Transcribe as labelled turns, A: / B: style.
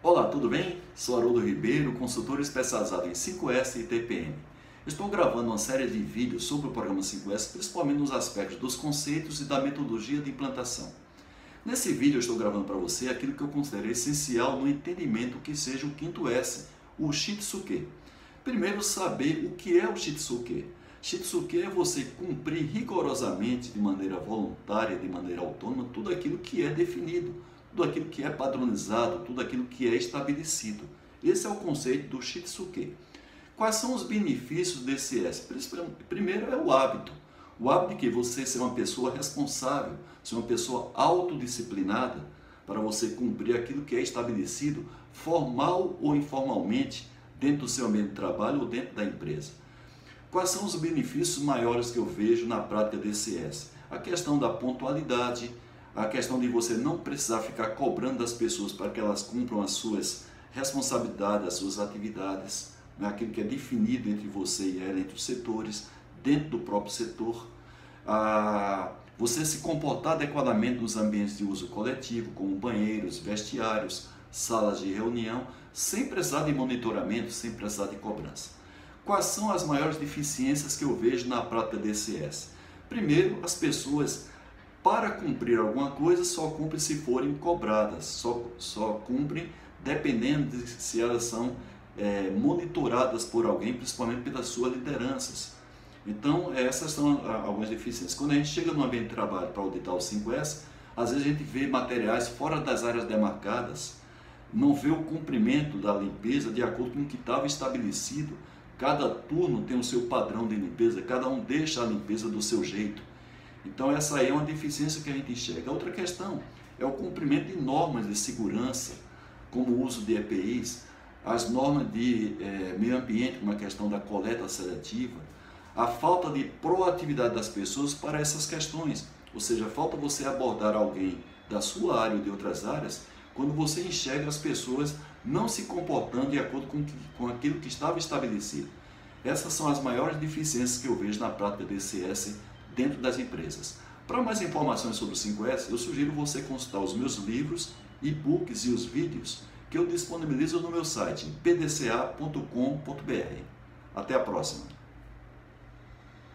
A: Olá, tudo bem? Sou Haroldo Ribeiro, consultor especializado em 5S e TPM. Estou gravando uma série de vídeos sobre o programa 5S, principalmente nos aspectos dos conceitos e da metodologia de implantação. Nesse vídeo eu estou gravando para você aquilo que eu considero essencial no entendimento que seja o quinto S, o Shitsuke. Primeiro, saber o que é o Shitsuke. Shitsuke é você cumprir rigorosamente, de maneira voluntária, de maneira autônoma, tudo aquilo que é definido tudo aquilo que é padronizado, tudo aquilo que é estabelecido. Esse é o conceito do Shitsuke. Quais são os benefícios desse S? Primeiro é o hábito. O hábito de que você ser uma pessoa responsável, ser uma pessoa autodisciplinada para você cumprir aquilo que é estabelecido, formal ou informalmente, dentro do seu ambiente de trabalho ou dentro da empresa. Quais são os benefícios maiores que eu vejo na prática desse S? A questão da pontualidade, a questão de você não precisar ficar cobrando das pessoas para que elas cumpram as suas responsabilidades, as suas atividades, né? aquilo que é definido entre você e ela, entre os setores, dentro do próprio setor. Ah, você se comportar adequadamente nos ambientes de uso coletivo, como banheiros, vestiários, salas de reunião, sem precisar de monitoramento, sem precisar de cobrança. Quais são as maiores deficiências que eu vejo na prática DCS? Primeiro, as pessoas para cumprir alguma coisa só cumpre se forem cobradas, só, só cumprem dependendo de se elas são é, monitoradas por alguém, principalmente pelas suas lideranças. Então, essas são algumas deficiências. Quando a gente chega no ambiente de trabalho para auditar o 5S, às vezes a gente vê materiais fora das áreas demarcadas, não vê o cumprimento da limpeza de acordo com o que estava estabelecido. Cada turno tem o seu padrão de limpeza, cada um deixa a limpeza do seu jeito. Então essa aí é uma deficiência que a gente enxerga. Outra questão é o cumprimento de normas de segurança, como o uso de EPIs, as normas de é, meio ambiente, como a questão da coleta seletiva, a falta de proatividade das pessoas para essas questões. Ou seja, falta você abordar alguém da sua área ou de outras áreas quando você enxerga as pessoas não se comportando de acordo com, com aquilo que estava estabelecido. Essas são as maiores deficiências que eu vejo na prática DCS dentro das empresas. Para mais informações sobre o 5S, eu sugiro você consultar os meus livros, e-books e os vídeos que eu disponibilizo no meu site pdca.com.br. Até a próxima!